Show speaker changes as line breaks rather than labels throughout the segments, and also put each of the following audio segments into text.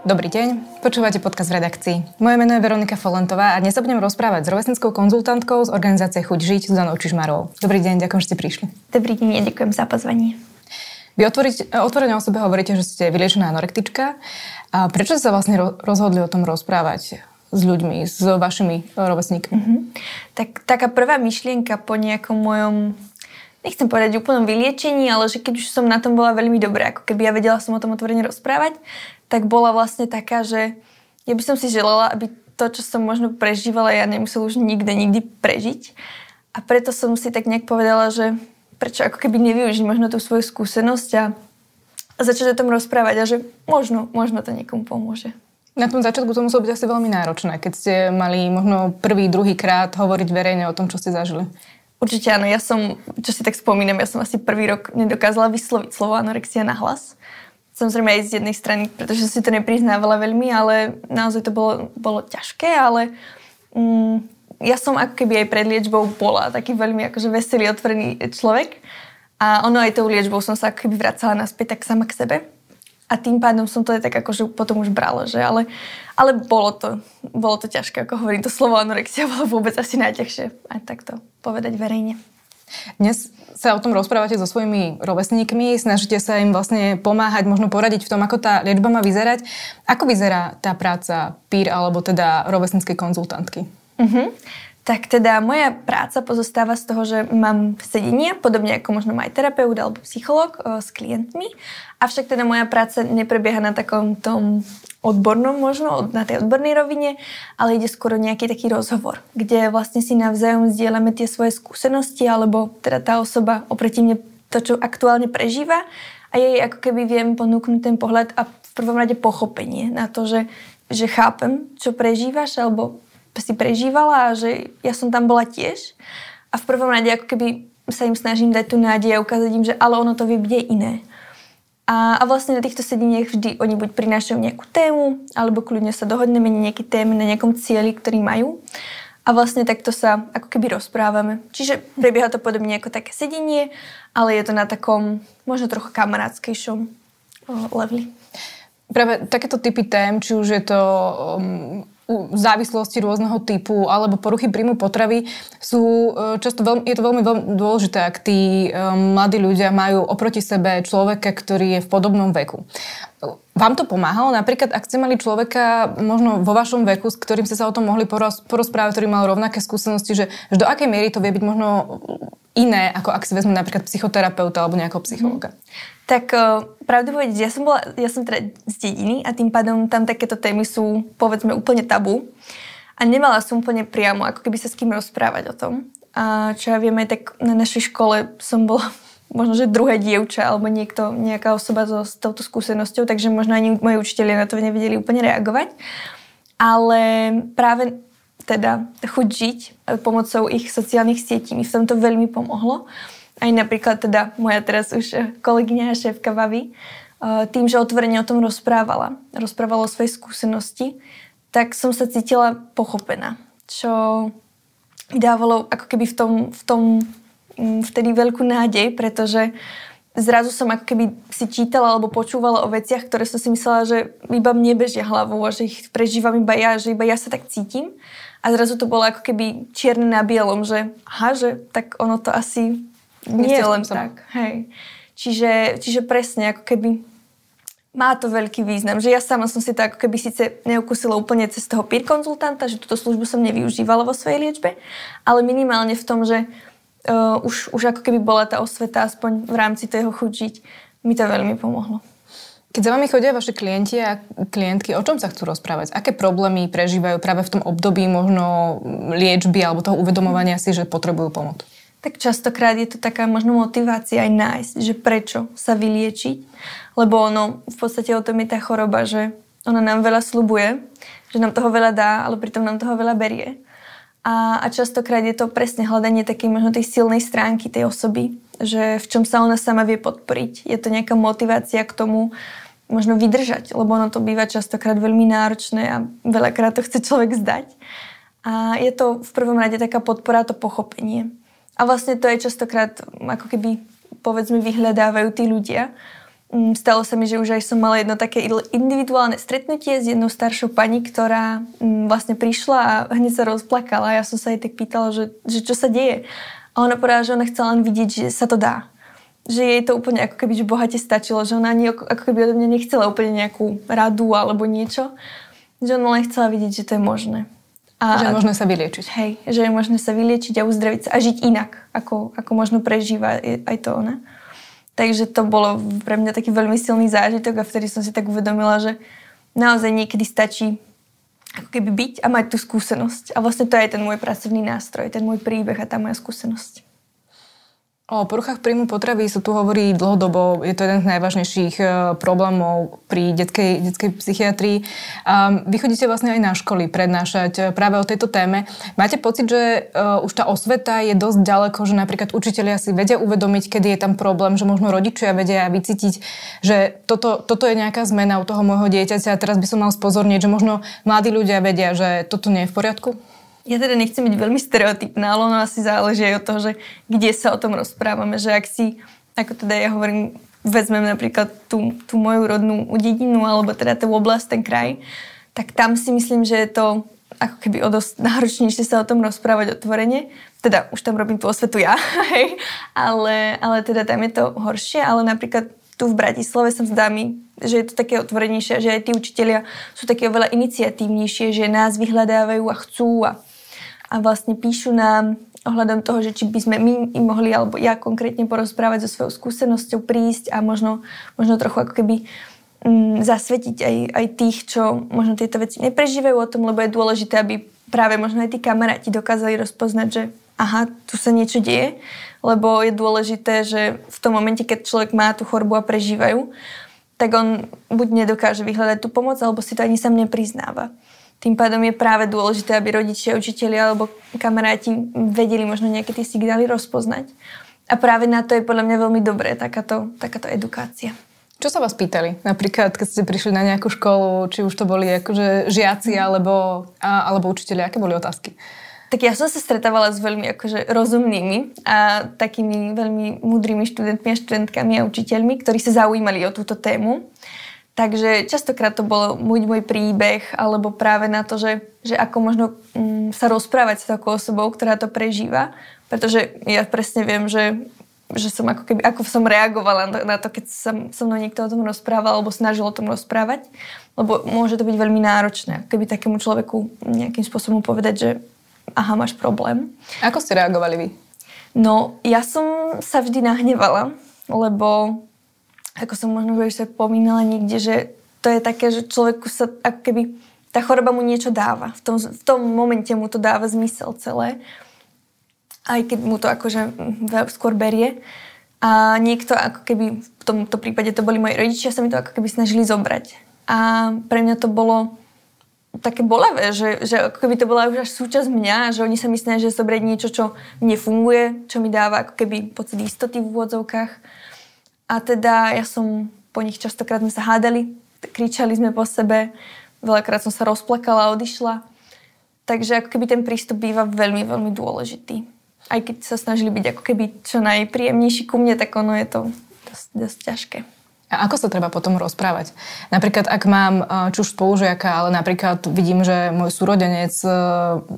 Dobrý deň, počúvate podcast v redakcii. Moje meno je Veronika Folentová a dnes sa budem rozprávať s rovesnickou konzultantkou z organizácie Chuť žiť s Danou Čižmarovou. Dobrý deň, ďakujem, že ste prišli.
Dobrý deň, ja ďakujem za pozvanie.
Vy otvorene o sebe hovoríte, že ste vyliečená anorektička. A prečo ste sa vlastne rozhodli o tom rozprávať s ľuďmi, s vašimi rovesníkmi? Mm-hmm.
Tak, taká prvá myšlienka po nejakom mojom nechcem povedať úplnom vyliečení, ale že keď už som na tom bola veľmi dobrá, ako keby ja vedela som o tom otvorene rozprávať, tak bola vlastne taká, že ja by som si želala, aby to, čo som možno prežívala, ja nemusela už nikde, nikdy prežiť. A preto som si tak nejak povedala, že prečo ako keby nevyužiť možno tú svoju skúsenosť a, začať o tom rozprávať a že možno, možno to niekomu pomôže.
Na tom začiatku to muselo byť asi veľmi náročné, keď ste mali možno prvý, druhý krát hovoriť verejne o tom, čo ste zažili.
Určite áno, ja som, čo si tak spomínam, ja som asi prvý rok nedokázala vysloviť slovo anorexia na hlas. Samozrejme aj z jednej strany, pretože si to nepriznávala veľmi, ale naozaj to bolo, bolo ťažké, ale mm, ja som ako keby aj pred liečbou bola taký veľmi akože veselý, otvorený človek. A ono aj tou liečbou som sa ako keby vracala naspäť tak sama k sebe. A tým pádom som to aj tak akože potom už brala, že ale, ale bolo to, bolo to ťažké, ako hovorím, to slovo anorexia bolo vôbec asi najťažšie aj takto povedať verejne.
Dnes sa o tom rozprávate so svojimi rovesníkmi, snažíte sa im vlastne pomáhať, možno poradiť v tom, ako tá liečba má vyzerať. Ako vyzerá tá práca PIR alebo teda rovesníckej konzultantky?
Uh-huh. Tak teda moja práca pozostáva z toho, že mám sedenie, podobne ako možno aj terapeut alebo psychológ o, s klientmi. Avšak teda moja práca neprebieha na takom tom odbornom možno, na tej odbornej rovine, ale ide skôr o nejaký taký rozhovor, kde vlastne si navzájom zdieľame tie svoje skúsenosti, alebo teda tá osoba oproti mne to, čo aktuálne prežíva a jej ako keby viem ponúknuť ten pohľad a v prvom rade pochopenie na to, že, že chápem, čo prežívaš, alebo si prežívala a že ja som tam bola tiež. A v prvom rade ako keby sa im snažím dať tú nádej a ukázať im, že ale ono to byť iné. A, a vlastne na týchto sedeniach vždy oni buď prinášajú nejakú tému, alebo kľudne sa dohodneme na nejaké témy, na nejakom cieli, ktorý majú. A vlastne takto sa ako keby rozprávame. Čiže prebieha to podobne ako také sedenie, ale je to na takom možno trochu kamarátskejšom leveli.
Práve takéto typy tém, či už je to um, závislosti rôzneho typu alebo poruchy príjmu potravy sú e, často veľmi, je to veľmi, veľmi dôležité, ak tí um, mladí ľudia majú oproti sebe človeka, ktorý je v podobnom veku. Vám to pomáhalo? Napríklad, ak ste mali človeka možno vo vašom veku, s ktorým ste sa o tom mohli porozprávať, ktorý mal rovnaké skúsenosti, že, že do akej miery to vie byť možno iné, ako ak si vezme napríklad psychoterapeuta alebo nejakého psychologa? Mm.
Tak uh, pravdu povedať, ja som, bola, ja som teda z dediny a tým pádom tam takéto témy sú povedzme úplne tabu. A nemala som úplne priamo, ako keby sa s kým rozprávať o tom. A čo ja viem, aj tak na našej škole som bola možno, že druhé dievča alebo niekto, nejaká osoba so, s touto skúsenosťou, takže možno ani moji učiteľi na to nevedeli úplne reagovať. Ale práve teda chuť žiť pomocou ich sociálnych sietí mi v tomto veľmi pomohlo aj napríklad teda moja teraz už kolegyňa a šéfka Vavi, eh, tým, že otvorene o tom rozprávala, rozprávala o svojej skúsenosti, tak som sa cítila pochopená, čo mi dávalo ako keby v tom, v tom mm, vtedy veľkú nádej, pretože zrazu som ako keby si čítala alebo počúvala o veciach, ktoré som si myslela, že iba mne bežia hlavou a že ich prežívam iba ja, že iba ja sa tak cítim. A zrazu to bolo ako keby čierne na bielom, že aha, že tak ono to asi nie len tak. Hej. Čiže, čiže presne, ako keby má to veľký význam, že ja sama som si to ako keby síce neukusila úplne cez toho peer konzultanta, že túto službu som nevyužívala vo svojej liečbe, ale minimálne v tom, že uh, už, už ako keby bola tá osveta aspoň v rámci toho chuť mi to veľmi pomohlo.
Keď za vami chodia vaše klienti a klientky, o čom sa chcú rozprávať? Aké problémy prežívajú práve v tom období možno liečby alebo toho uvedomovania si, že potrebujú pomoc?
Tak častokrát je to taká možno motivácia aj nájsť, že prečo sa vyliečiť. Lebo ono, v podstate o tom je tá choroba, že ona nám veľa slubuje, že nám toho veľa dá, ale pritom nám toho veľa berie. A, a častokrát je to presne hľadanie takej možno tej silnej stránky tej osoby, že v čom sa ona sama vie podporiť. Je to nejaká motivácia k tomu možno vydržať, lebo ono to býva častokrát veľmi náročné a veľakrát to chce človek zdať. A je to v prvom rade taká podpora, to pochopenie. A vlastne to je častokrát, ako keby, povedzme, vyhľadávajú tí ľudia. Mm, stalo sa mi, že už aj som mala jedno také individuálne stretnutie s jednou staršou pani, ktorá mm, vlastne prišla a hneď sa rozplakala. Ja som sa jej tak pýtala, že, že čo sa deje. A ona povedala, že ona chcela len vidieť, že sa to dá. Že jej to úplne ako keby že bohate stačilo, že ona ani ako keby od mňa nechcela úplne nejakú radu alebo niečo. Že ona len chcela vidieť, že to je možné.
A, že je možné sa vyliečiť.
Hej, že je možné sa vyliečiť a uzdraviť sa a žiť inak, ako, ako možno prežíva aj to ona. Takže to bolo pre mňa taký veľmi silný zážitok a vtedy som si tak uvedomila, že naozaj niekedy stačí ako keby byť a mať tú skúsenosť. A vlastne to je ten môj pracovný nástroj, ten môj príbeh a tá moja skúsenosť.
O poruchách príjmu potravy sa tu hovorí dlhodobo. Je to jeden z najvážnejších e, problémov pri detskej, detskej psychiatrii. A vy chodíte vlastne aj na školy prednášať e, práve o tejto téme. Máte pocit, že uh, už tá osveta je dosť ďaleko, že napríklad učitelia si vedia uvedomiť, kedy je tam problém, že možno rodičia vedia vycítiť, že toto, toto je nejaká zmena u toho môjho dieťaťa a teraz by som mal spozornieť, že možno mladí ľudia vedia, že toto nie je v poriadku?
Ja teda nechcem byť veľmi stereotypná, ale ono asi záleží aj od toho, že kde sa o tom rozprávame, že ak si, ako teda ja hovorím, vezmem napríklad tú, tú moju rodnú dedinu alebo teda tú oblasť, ten kraj, tak tam si myslím, že je to ako keby o dosť náročnejšie sa o tom rozprávať otvorene. Teda už tam robím tú osvetu ja, hej, ale, ale teda tam je to horšie, ale napríklad tu v Bratislave som s dámy, že je to také otvorenejšie, že aj tí učitelia sú také oveľa iniciatívnejšie, že nás vyhľadávajú a chcú a a vlastne píšu nám ohľadom toho, že či by sme my im mohli, alebo ja konkrétne porozprávať so svojou skúsenosťou, prísť a možno, možno trochu ako keby mm, zasvetiť aj, aj tých, čo možno tieto veci neprežívajú o tom, lebo je dôležité, aby práve možno aj tí kamaráti dokázali rozpoznať, že aha, tu sa niečo deje, lebo je dôležité, že v tom momente, keď človek má tú chorobu a prežívajú, tak on buď nedokáže vyhľadať tú pomoc, alebo si to ani sám nepriznáva. Tým pádom je práve dôležité, aby rodičia, učiteľi alebo kamaráti vedeli možno nejaké tie signály rozpoznať. A práve na to je podľa mňa veľmi dobré takáto, takáto edukácia.
Čo sa vás pýtali? Napríklad, keď ste prišli na nejakú školu, či už to boli akože žiaci alebo, alebo učiteľi, aké boli otázky?
Tak ja som sa stretávala s veľmi akože rozumnými a takými veľmi múdrymi študentmi a študentkami a učiteľmi, ktorí sa zaujímali o túto tému. Takže častokrát to bolo môj, môj príbeh, alebo práve na to, že, že ako možno mm, sa rozprávať s takou osobou, ktorá to prežíva. Pretože ja presne viem, že, že som ako keby, ako som reagovala na to, keď sa so mnou niekto o tom rozprával, alebo snažil o tom rozprávať. Lebo môže to byť veľmi náročné, keby takému človeku nejakým spôsobom povedať, že aha, máš problém.
Ako ste reagovali vy?
No, ja som sa vždy nahnevala, lebo ako som možno už sa pomínala niekde, že to je také, že človeku sa ako keby tá choroba mu niečo dáva. V tom, v tom momente mu to dáva zmysel celé. Aj keď mu to akože skôr berie. A niekto ako keby, v tomto prípade to boli moji rodičia, sa mi to ako keby snažili zobrať. A pre mňa to bolo také bolavé, že, že ako keby to bola už až súčasť mňa, že oni sa mi snažia zobrať niečo, čo nefunguje, čo mi dáva ako keby pocit istoty v úvodzovkách a teda ja som po nich častokrát sme sa hádali, kričali sme po sebe, veľakrát som sa rozplakala a odišla. Takže ako keby ten prístup býva veľmi, veľmi dôležitý. Aj keď sa snažili byť ako keby čo najpríjemnejší ku mne, tak ono je to dosť, dosť ťažké.
A ako sa treba potom rozprávať? Napríklad, ak mám či už spolužiaka, ale napríklad vidím, že môj súrodenec e,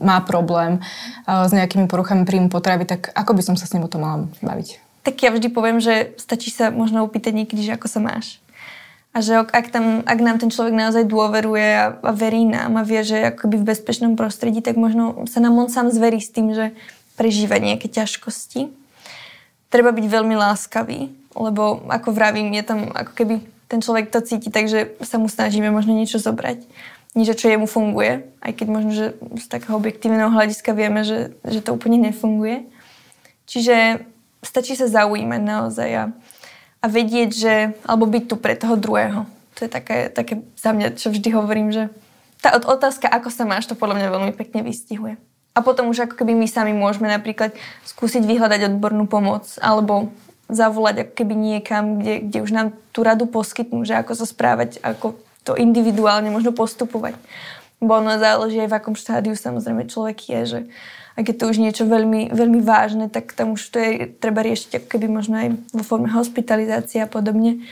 má problém e, s nejakými poruchami príjmu potravy, tak ako by som sa s ním o tom mala baviť?
Tak ja vždy poviem, že stačí sa možno opýtať niekedy, že ako sa máš. A že ak, tam, ak nám ten človek naozaj dôveruje a, a verí nám a vie, že akoby v bezpečnom prostredí, tak možno sa nám on sám zverí s tým, že prežíva nejaké ťažkosti. Treba byť veľmi láskavý, lebo ako vravím, je tam ako keby ten človek to cíti, takže sa mu snažíme možno niečo zobrať. Niečo, čo jemu funguje, aj keď možno, že z takého objektívneho hľadiska vieme, že, že to úplne nefunguje. Čiže stačí sa zaujímať naozaj a, a vedieť, že, alebo byť tu pre toho druhého. To je také, také za mňa, čo vždy hovorím, že tá otázka, ako sa máš, to podľa mňa veľmi pekne vystihuje. A potom už ako keby my sami môžeme napríklad skúsiť vyhľadať odbornú pomoc alebo zavolať ako keby niekam, kde, kde už nám tú radu poskytnú, že ako sa správať, ako to individuálne možno postupovať. Bo ono záleží aj v akom štádiu samozrejme človek je, že a keď to už niečo veľmi, veľmi vážne, tak tam už to je treba riešiť ako keby možno aj vo forme hospitalizácie a podobne.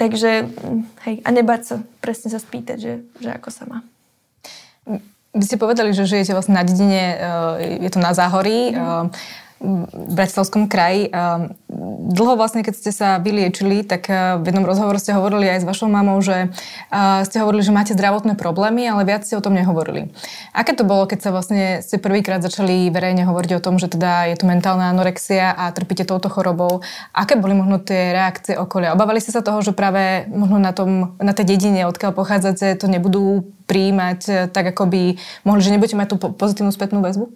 Takže, mm, hej, a nebať sa, presne sa spýtať, že, že ako sa má.
Vy ste povedali, že žijete vlastne na dedine, je to na Záhorí. Mm v Bratislavskom kraji. Dlho vlastne, keď ste sa vyliečili, tak v jednom rozhovore ste hovorili aj s vašou mamou, že ste hovorili, že máte zdravotné problémy, ale viac ste o tom nehovorili. Aké to bolo, keď sa vlastne ste prvýkrát začali verejne hovoriť o tom, že teda je tu mentálna anorexia a trpíte touto chorobou? Aké boli možno tie reakcie okolia? Obávali ste sa toho, že práve možno na, tom, na tej dedine, odkiaľ pochádzate, to nebudú príjmať eh, tak, ako by mohli, že nebudete mať tú pozitívnu spätnú väzbu?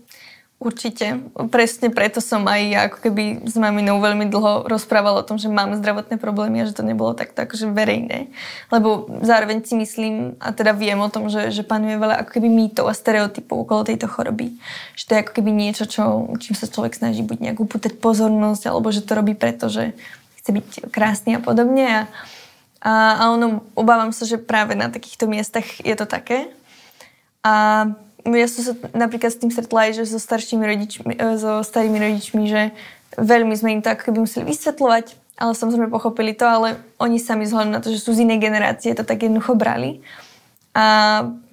Určite. Presne preto som aj ja ako keby s maminou veľmi dlho rozprávala o tom, že mám zdravotné problémy a že to nebolo tak tak, verejné. Lebo zároveň si myslím, a teda viem o tom, že, že panuje veľa ako keby mýtov a stereotypov okolo tejto choroby. Že to je ako keby niečo, čo, čím sa človek snaží buď nejak upútať pozornosť, alebo že to robí preto, že chce byť krásny a podobne. A, a, a ono, obávam sa, že práve na takýchto miestach je to také. A ja som sa napríklad s tým stretla aj, že so staršími rodičmi, e, so starými rodičmi, že veľmi sme im to ako keby museli vysvetľovať, ale samozrejme pochopili to, ale oni sami vzhľadom na to, že sú z inej generácie, to tak jednoducho brali. A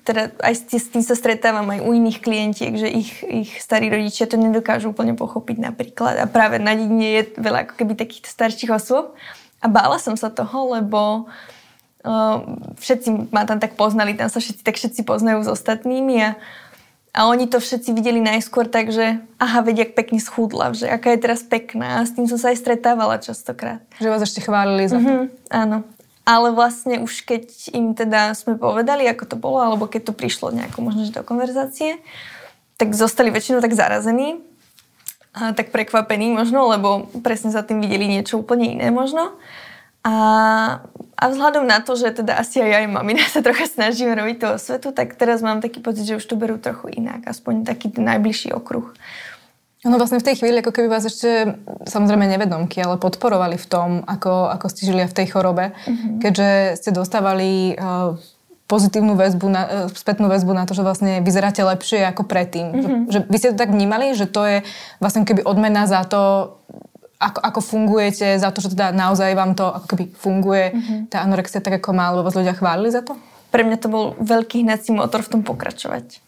teda aj s tým sa stretávam aj u iných klientiek, že ich, ich starí rodičia to nedokážu úplne pochopiť napríklad. A práve na dedine je veľa ako keby takýchto starších osôb. A bála som sa toho, lebo uh, všetci ma tam tak poznali, tam sa všetci tak všetci poznajú s ostatnými a a oni to všetci videli najskôr tak, že aha, veď, jak pekne schudla, že aká je teraz pekná. A s tým som sa aj stretávala častokrát.
Že vás ešte chválili za to. Mm-hmm,
áno. Ale vlastne už keď im teda sme povedali, ako to bolo, alebo keď to prišlo nejako možno do konverzácie, tak zostali väčšinou tak zarazení, a tak prekvapení možno, lebo presne za tým videli niečo úplne iné možno. A, a vzhľadom na to, že teda asi aj aj mamina sa trocha snažím robiť tú osvetu, tak teraz mám taký pocit, že už to berú trochu inak. Aspoň taký ten najbližší okruh.
No vlastne v tej chvíli, ako keby vás ešte, samozrejme nevedomky, ale podporovali v tom, ako, ako ste žili v tej chorobe, mm-hmm. keďže ste dostávali uh, pozitívnu väzbu, na, uh, spätnú väzbu na to, že vlastne vyzeráte lepšie ako predtým. Mm-hmm. Že, že vy ste to tak vnímali, že to je vlastne keby odmena za to, ako, ako fungujete, za to, že teda naozaj vám to ako keby funguje, mm-hmm. tá anorexia tak ako má, lebo vás ľudia chválili za to?
Pre mňa to bol veľký hnací motor v tom pokračovať.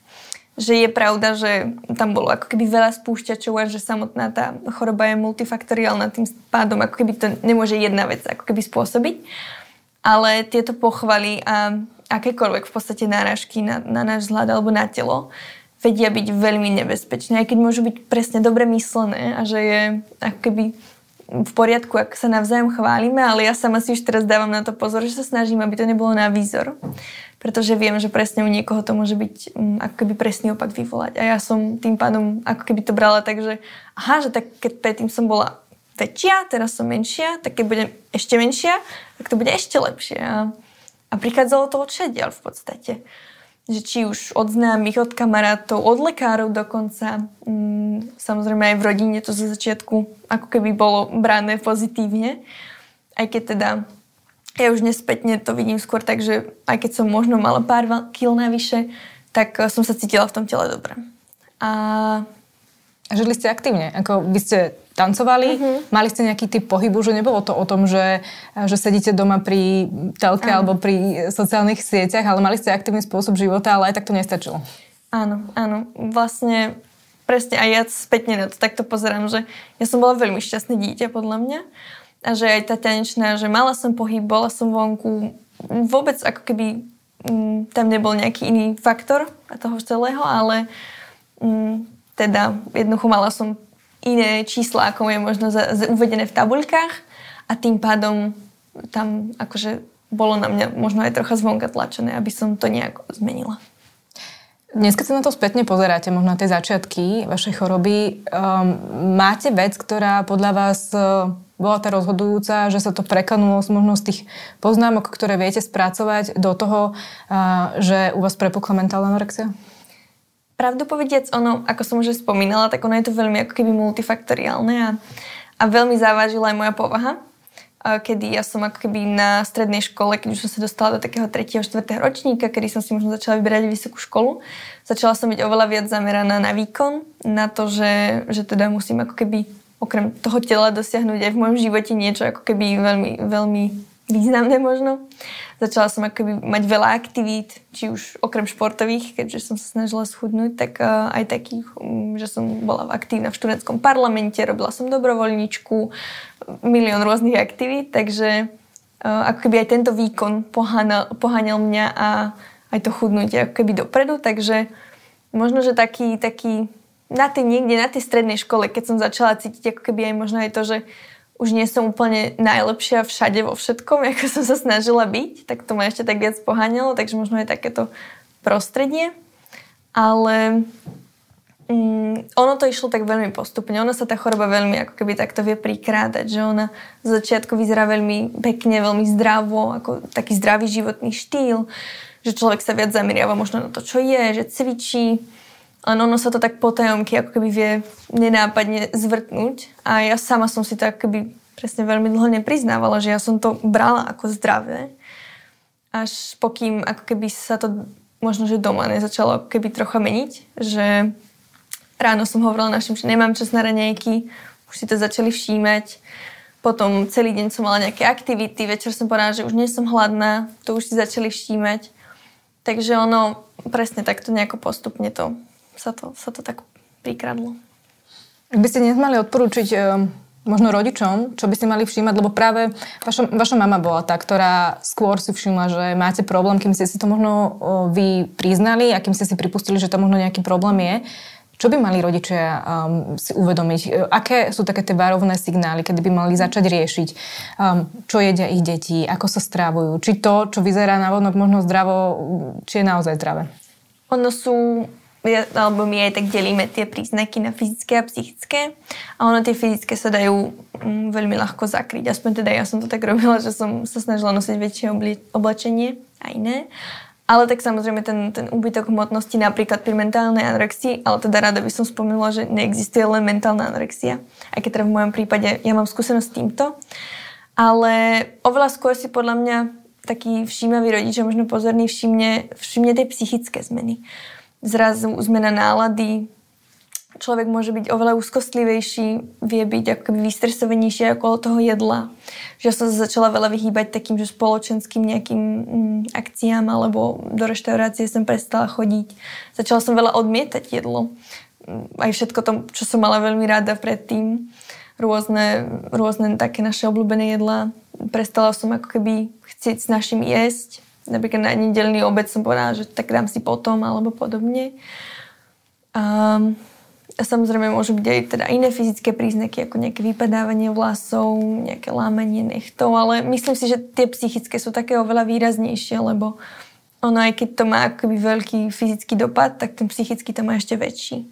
Že je pravda, že tam bolo ako keby veľa spúšťačov a že samotná tá choroba je multifaktoriálna, tým pádom ako keby to nemôže jedna vec ako keby spôsobiť. Ale tieto pochvaly a akékoľvek v podstate náražky na, na náš vzhľad alebo na telo vedia byť veľmi nebezpečné, aj keď môžu byť presne dobre myslené a že je ako keby v poriadku, ak sa navzájom chválime, ale ja sama si už teraz dávam na to pozor, že sa snažím, aby to nebolo na výzor. Pretože viem, že presne u niekoho to môže byť um, ako keby presný opak vyvolať. A ja som tým pádom ako keby to brala tak, že aha, že tak keď predtým som bola väčšia, teraz som menšia, tak keď budem ešte menšia, tak to bude ešte lepšie. A, a prichádzalo to od v podstate že či už od známych, od kamarátov, od lekárov dokonca. Mm, samozrejme aj v rodine to zo začiatku ako keby bolo brané pozitívne. Aj keď teda ja už nespätne to vidím skôr tak, že aj keď som možno mala pár kil navyše, tak eh, som sa cítila v tom tele dobre. A...
Žili ste aktívne? Ako vy ste tancovali. Uh-huh. Mali ste nejaký typ pohybu, že nebolo to o tom, že, že sedíte doma pri telke uh-huh. alebo pri sociálnych sieťach, ale mali ste aktívny spôsob života, ale aj tak to nestačilo.
Áno, áno. Vlastne presne aj ja spätne na to takto pozerám, že ja som bola veľmi šťastné dieťa podľa mňa a že aj tá tanečná, že mala som pohyb, bola som vonku, vôbec ako keby m, mm, tam nebol nejaký iný faktor toho celého, ale m, mm, teda jednoducho mala som iné čísla, ako je možno za, za uvedené v tabuľkách a tým pádom tam akože bolo na mňa možno aj trocha zvonka tlačené, aby som to nejako zmenila.
Dnes, keď sa na to spätne pozeráte, možno na tie začiatky vašej choroby, um, máte vec, ktorá podľa vás uh, bola tá rozhodujúca, že sa to prekanulo z možno z tých poznámok, ktoré viete spracovať do toho, uh, že u vás prepukla mentálna anorexia?
Pravdu povediac, ono, ako som už spomínala, tak ono je to veľmi ako keby multifaktoriálne a, a veľmi závažila aj moja povaha, kedy ja som ako keby na strednej škole, keď už som sa dostala do takého 3. 4. ročníka, kedy som si možno začala vyberať vysokú školu, začala som byť oveľa viac zameraná na výkon, na to, že, že teda musím ako keby okrem toho tela dosiahnuť aj v mojom živote niečo ako keby veľmi, veľmi významné možno. Začala som akoby mať veľa aktivít, či už okrem športových, keďže som sa snažila schudnúť, tak uh, aj takých, um, že som bola aktívna v študentskom parlamente, robila som dobrovoľničku, milión rôznych aktivít, takže uh, ako keby aj tento výkon poháňal, poháňal mňa a aj to chudnutie ako keby dopredu, takže možno, že taký, taký na tej niekde, na tej strednej škole, keď som začala cítiť ako keby aj možno aj to, že už nie som úplne najlepšia všade vo všetkom, ako som sa snažila byť, tak to ma ešte tak viac poháňalo, takže možno je takéto prostredie. Ale mm, ono to išlo tak veľmi postupne. Ono sa tá choroba veľmi ako keby takto vie prikrádať, že ona z začiatku vyzerá veľmi pekne, veľmi zdravo, ako taký zdravý životný štýl, že človek sa viac zameriava možno na to, čo je, že cvičí, len ono sa to tak potajomky ako keby vie nenápadne zvrtnúť. A ja sama som si to ako keby presne veľmi dlho nepriznávala, že ja som to brala ako zdravé. Až pokým ako keby sa to možno, že doma nezačalo keby trocha meniť, že ráno som hovorila našim, že nemám čas na raňajky, už si to začali všímať. Potom celý deň som mala nejaké aktivity, večer som povedala, že už nie som hladná, to už si začali všímať. Takže ono presne takto nejako postupne to sa to, sa to tak prikradlo.
Ak by ste dnes mali odporúčiť e, možno rodičom, čo by ste mali všímať, lebo práve vaša, vaša mama bola tá, ktorá skôr si všimla, že máte problém, kým ste si to možno vy priznali a kým ste si pripustili, že to možno nejaký problém je. Čo by mali rodičia um, si uvedomiť? E, aké sú také tie varovné signály, kedy by mali začať riešiť, um, čo jedia ich deti, ako sa strávujú? Či to, čo vyzerá na vodnok možno zdravo, či je naozaj zdravé?
Ono sú alebo my aj tak delíme tie príznaky na fyzické a psychické a ono tie fyzické sa dajú mm, veľmi ľahko zakryť. Aspoň teda ja som to tak robila, že som sa snažila nosiť väčšie obli- oblečenie a iné. Ale tak samozrejme ten, ten úbytok hmotnosti napríklad pri mentálnej anorexii, ale teda rada by som spomenula, že neexistuje len mentálna anorexia, aj keď teda v mojom prípade ja mám skúsenosť s týmto. Ale oveľa skôr si podľa mňa taký všímavý rodič možno pozorný všimne, všimne tej psychické zmeny zrazu zmena nálady, človek môže byť oveľa úzkostlivejší, vie byť ako keby vystresovanejší okolo toho jedla. Že som sa začala veľa vyhýbať takým, že spoločenským nejakým mm, akciám alebo do reštaurácie som prestala chodiť. Začala som veľa odmietať jedlo. Aj všetko to, čo som mala veľmi rada predtým. Rôzne, rôzne také naše obľúbené jedlá. Prestala som ako keby chcieť s našim jesť napríklad na nedelný obed som povedala, že tak dám si potom alebo podobne. Um, a samozrejme môžu byť aj teda iné fyzické príznaky, ako nejaké vypadávanie vlasov, nejaké lámanie nechtov, ale myslím si, že tie psychické sú také oveľa výraznejšie, lebo ono aj keď to má akoby veľký fyzický dopad, tak ten psychický to má ešte väčší.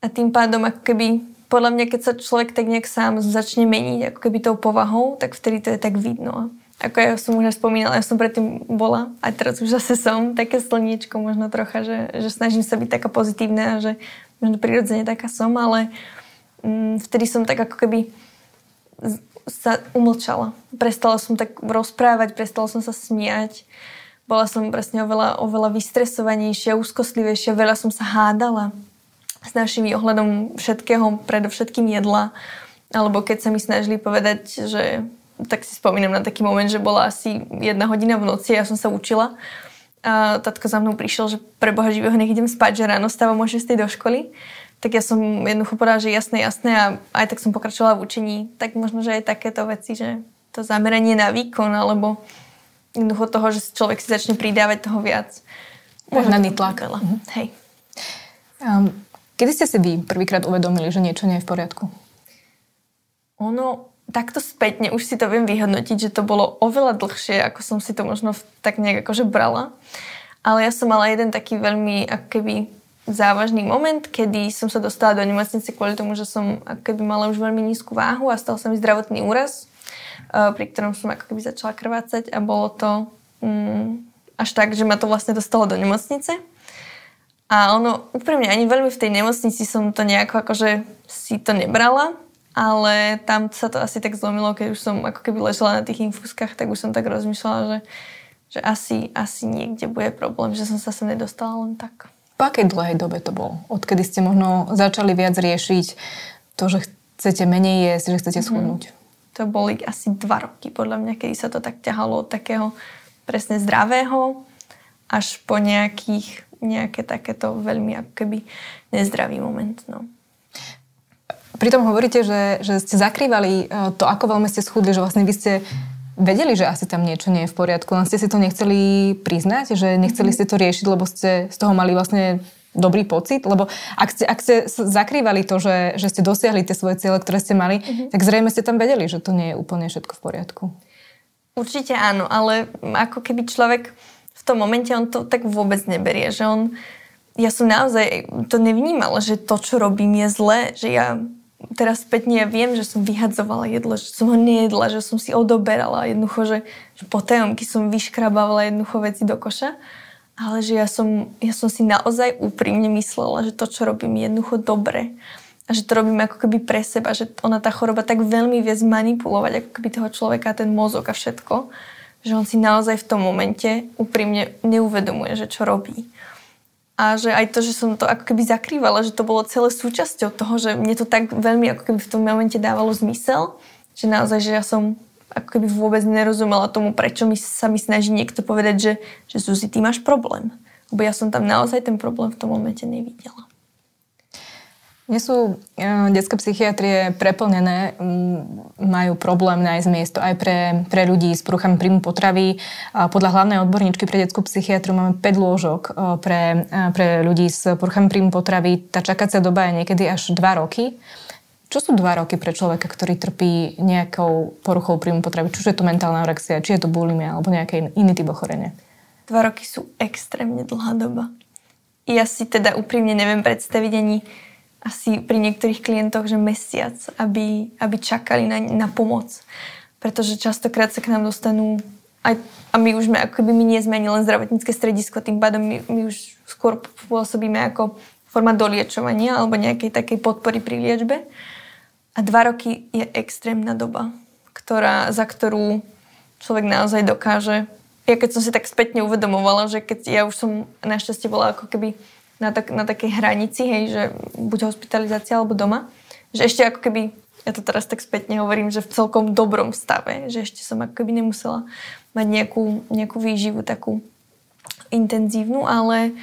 A tým pádom ako keby, podľa mňa, keď sa človek tak nejak sám začne meniť ako keby tou povahou, tak vtedy to je tak vidno ako ja som už spomínala, ja som predtým bola a teraz už zase som také slniečko možno trocha, že, že snažím sa byť taká pozitívna a že možno prirodzene taká som, ale mm, vtedy som tak ako keby sa umlčala. Prestala som tak rozprávať, prestala som sa smiať. Bola som presne oveľa, oveľa vystresovanejšia, úzkostlivejšia, veľa som sa hádala s našimi ohľadom všetkého, predovšetkým jedla. Alebo keď sa mi snažili povedať, že tak si spomínam na taký moment, že bola asi jedna hodina v noci a ja som sa učila. A tatko za mnou prišiel, že pre Boha živého nech idem spať, že ráno stávam o 6 do školy. Tak ja som jednoducho povedala, že jasné, jasné a aj tak som pokračovala v učení. Tak možno, že aj takéto veci, že to zameranie na výkon alebo jednoducho toho, že človek si začne pridávať toho viac.
Možno tlak.
Mhm. Hej.
Um, kedy ste si vy prvýkrát uvedomili, že niečo nie je v poriadku?
Ono, takto spätne už si to viem vyhodnotiť, že to bolo oveľa dlhšie, ako som si to možno tak nejak akože brala. Ale ja som mala jeden taký veľmi ako závažný moment, kedy som sa dostala do nemocnice kvôli tomu, že som ako mala už veľmi nízku váhu a stal sa mi zdravotný úraz, eh, pri ktorom som ako začala krvácať a bolo to mm, až tak, že ma to vlastne dostalo do nemocnice. A ono, úprimne, ani veľmi v tej nemocnici som to nejako akože si to nebrala, ale tam sa to asi tak zlomilo, keď už som ako keby ležela na tých infúzkach, tak už som tak rozmýšľala, že, že asi, asi niekde bude problém, že som sa sem nedostala len tak.
Po akej dlhej dobe to bolo? Odkedy ste možno začali viac riešiť to, že chcete menej jesť, že chcete mhm. schudnúť?
To boli asi dva roky, podľa mňa, kedy sa to tak ťahalo od takého presne zdravého až po nejakých, nejaké takéto veľmi ako keby nezdravý moment. No.
Pritom hovoríte, že, že ste zakrývali e, to, ako veľmi ste schudli, že vlastne vy ste vedeli, že asi tam niečo nie je v poriadku, len ste si to nechceli priznať, že nechceli ste to riešiť, lebo ste z toho mali vlastne dobrý pocit, lebo ak ste, ak ste zakrývali to, že, že ste dosiahli tie svoje ciele, ktoré ste mali, mm-hmm. tak zrejme ste tam vedeli, že to nie je úplne všetko v poriadku.
Určite áno, ale ako keby človek v tom momente on to tak vôbec neberie, že on, ja som naozaj to nevnímala, že to, čo robím je zlé, že ja teraz spätne ja viem, že som vyhadzovala jedlo, že som ho nejedla, že som si odoberala jednoducho, že, že po tajomky som vyškrabávala jednoducho veci do koša ale že ja som, ja som si naozaj úprimne myslela, že to, čo robím, je jednoducho dobre. A že to robím ako keby pre seba, že ona tá choroba tak veľmi vie zmanipulovať ako keby toho človeka, ten mozog a všetko, že on si naozaj v tom momente úprimne neuvedomuje, že čo robí. A že aj to, že som to ako keby zakrývala, že to bolo celé súčasťou toho, že mne to tak veľmi ako keby v tom momente dávalo zmysel, že naozaj, že ja som ako keby vôbec nerozumela tomu, prečo mi sa mi snaží niekto povedať, že, že Zuzi, ty máš problém. Lebo ja som tam naozaj ten problém v tom momente nevidela.
Nie sú e, detské psychiatrie preplnené, majú problém nájsť miesto aj pre, pre ľudí s poruchami príjmu potravy. Podľa hlavnej odborníčky pre detskú psychiatriu máme 5 lôžok e, pre, e, pre ľudí s poruchami príjmu potravy. Tá čakacia doba je niekedy až 2 roky. Čo sú dva roky pre človeka, ktorý trpí nejakou poruchou príjmu potravy? Či je to mentálna anorexia, či je to bulimia alebo nejaký iný typ ochorenia?
Dva roky sú extrémne dlhá doba. Ja si teda úprimne neviem predstaviť ani asi pri niektorých klientoch, že mesiac, aby, aby čakali na, na pomoc. Pretože častokrát sa k nám dostanú aj, a my už sme, ako keby my nie sme ani len zdravotnícke stredisko, tým pádom my, my už skôr pôsobíme ako forma doliečovania alebo nejakej takej podpory pri liečbe. A dva roky je extrémna doba, ktorá, za ktorú človek naozaj dokáže. Ja keď som si tak spätne uvedomovala, že keď ja už som našťastie bola ako keby na, tak, na takej hranici, hej, že buď hospitalizácia alebo doma, že ešte ako keby, ja to teraz tak spätne hovorím, že v celkom dobrom stave, že ešte som ako keby nemusela mať nejakú, nejakú výživu takú intenzívnu, ale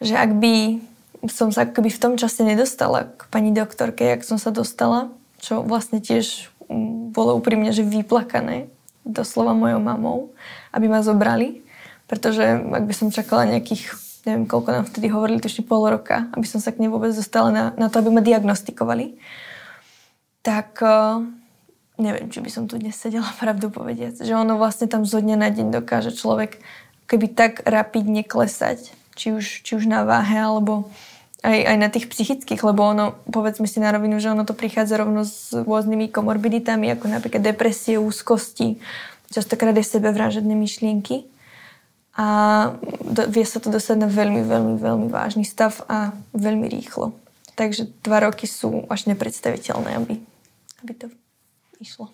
že ak by som sa akoby v tom čase nedostala k pani doktorke, jak som sa dostala, čo vlastne tiež mm, bolo úprimne, že vyplakané doslova mojou mamou, aby ma zobrali, pretože ak by som čakala nejakých, neviem koľko nám vtedy hovorili, tuším pol roka, aby som sa k nej vôbec dostala na, na to, aby ma diagnostikovali, tak uh, neviem, či by som tu dnes sedela pravdu povediac, že ono vlastne tam zo dňa na deň dokáže človek keby tak rapidne klesať, či už, či už na váhe, alebo aj, aj na tých psychických, lebo ono, povedzme si na rovinu, že ono to prichádza rovno s rôznymi komorbiditami, ako napríklad depresie, úzkosti, častokrát aj sebevražedné myšlienky. A vie sa to dostať na veľmi, veľmi, veľmi vážny stav a veľmi rýchlo. Takže dva roky sú až nepredstaviteľné, aby, aby to išlo.